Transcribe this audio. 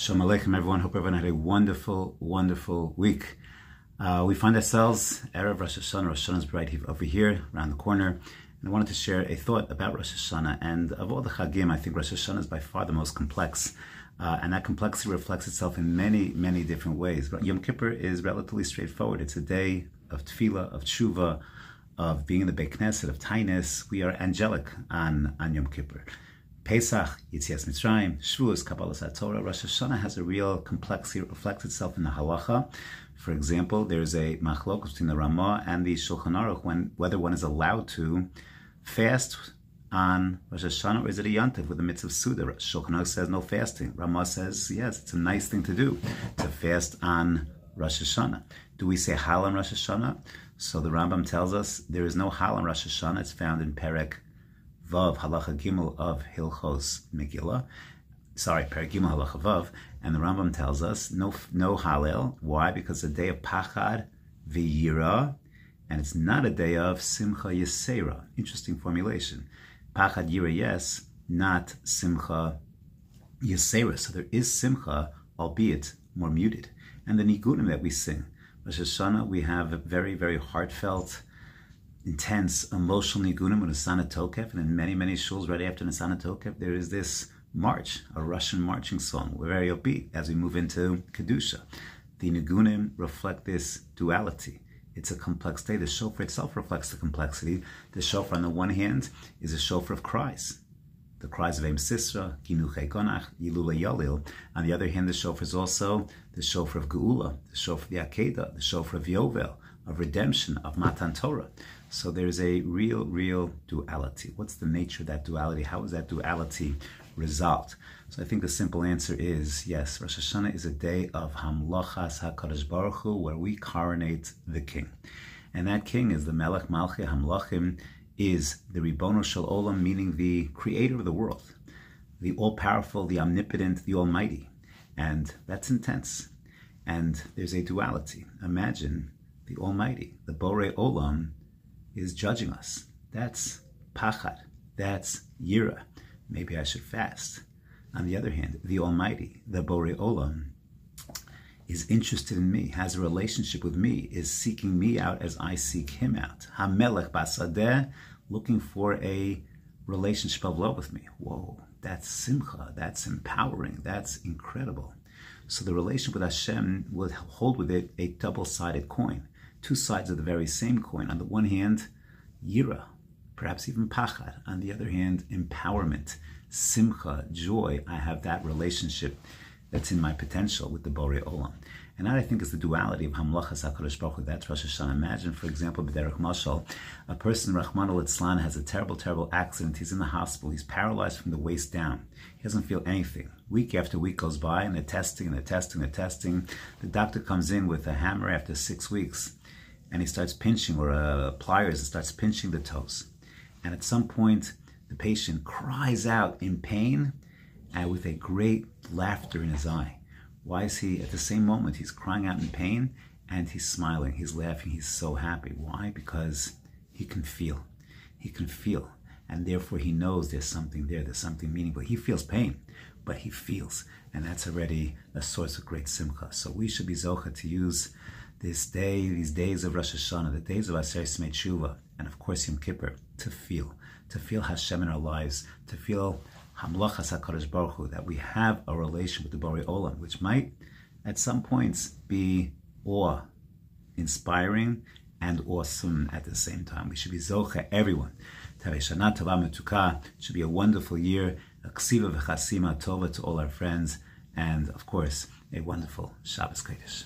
Shalom Aleichem, everyone. Hope everyone had a wonderful, wonderful week. Uh, we find ourselves Erev Rosh Hashanah. Rosh Hashanah is right over here, around the corner. And I wanted to share a thought about Rosh Hashanah. And of all the Chagim, I think Rosh Hashanah is by far the most complex. Uh, and that complexity reflects itself in many, many different ways. But Yom Kippur is relatively straightforward. It's a day of tefillah, of tshuva, of being in the Beit Knesset, of tainus. We are angelic on, on Yom Kippur. Pesach, Yitzias Mitzrayim, Shavuos, Kabbalas HaTorah, Rosh Hashanah has a real complexity. It reflects itself in the halacha. For example, there's a machlok between the Ramah and the Shulchan Aruch when whether one is allowed to fast on Rosh Hashanah or is it a yantiv with the mitzvah suda? Shulchan Aruch says no fasting. Ramah says yes, it's a nice thing to do to fast on Rosh Hashanah. Do we say hal on Rosh Hashanah? So the Rambam tells us there is no hal on Rosh Hashanah. It's found in Perek Vav Halacha Gimel of Hilchos Megillah. Sorry, Perek Gimel Halacha Vav, and the Rambam tells us no no Halel. Why? Because the day of Pachad V'Yira, and it's not a day of Simcha Yisera. Interesting formulation. Pachad Yira, yes, not Simcha Yisera. So there is Simcha, albeit more muted. And the Nigunim that we sing, Rosh Hashanah, we have very, very heartfelt intense emotional nigunim with Nisana Tokef, and in many, many shuls right after Nisana Tokef, there is this march, a Russian marching song. We're very upbeat as we move into Kedusha. The nigunim reflect this duality. It's a complex day. The shofar itself reflects the complexity. The shofar, on the one hand, is a shofar of cries. The cries of Em Sisra, Ginuche Konach, Yilula Yalil. On the other hand, the shofar is also the shofar of Geula, the shofar of the Akedah, the shofar of Yovel, of redemption, of Matan Torah. So there's a real, real duality. What's the nature of that duality? How is that duality resolved? So I think the simple answer is yes, Rosh Hashanah is a day of Hamlochas HaKadosh Baruch Hu, where we coronate the king. And that king is the Melech Malchi Hamlochim, is the Ribono Shel Olam, meaning the creator of the world, the all-powerful, the omnipotent, the almighty. And that's intense. And there's a duality. Imagine the Almighty, the Bore Olam, is judging us. That's pachad. That's yira. Maybe I should fast. On the other hand, the Almighty, the Bore Olam, is interested in me, has a relationship with me, is seeking me out as I seek him out. Hamelech basadeh, looking for a relationship of love with me. Whoa, that's simcha, that's empowering, that's incredible. So the relationship with Hashem will hold with it a double-sided coin two sides of the very same coin. On the one hand, yira, perhaps even pachad. On the other hand, empowerment, simcha, joy. I have that relationship that's in my potential with the Borei Olam. And that I think is the duality of Hamlachas HaKadosh Baruch Hu. That's Rosh Hashanah. Imagine, for example, B'derech Mashal, a person, Rahman al has a terrible, terrible accident. He's in the hospital. He's paralyzed from the waist down. He doesn't feel anything. Week after week goes by, and they're testing, and they're testing, and they're testing. The doctor comes in with a hammer after six weeks and he starts pinching, or uh, pliers, and starts pinching the toes. And at some point, the patient cries out in pain and with a great laughter in his eye. Why is he, at the same moment, he's crying out in pain and he's smiling, he's laughing, he's so happy. Why? Because he can feel. He can feel. And therefore, he knows there's something there, there's something meaningful. He feels pain, but he feels. And that's already a source of great simcha. So we should be zocha to use this day, these days of Rosh Hashanah, the days of Aseres Yemei Tshuva, and of course Yom Kippur, to feel, to feel Hashem in our lives, to feel Hamlachas HaKadosh Baruch Hu, that we have a relation with the Bari Olam, which might at some points be awe inspiring and awesome at the same time. We should be Zocha, everyone. Shana Tova Metuka should be a wonderful year, a Ksiva V'chasima Tova to all our friends, and of course, a wonderful Shabbos Kodesh.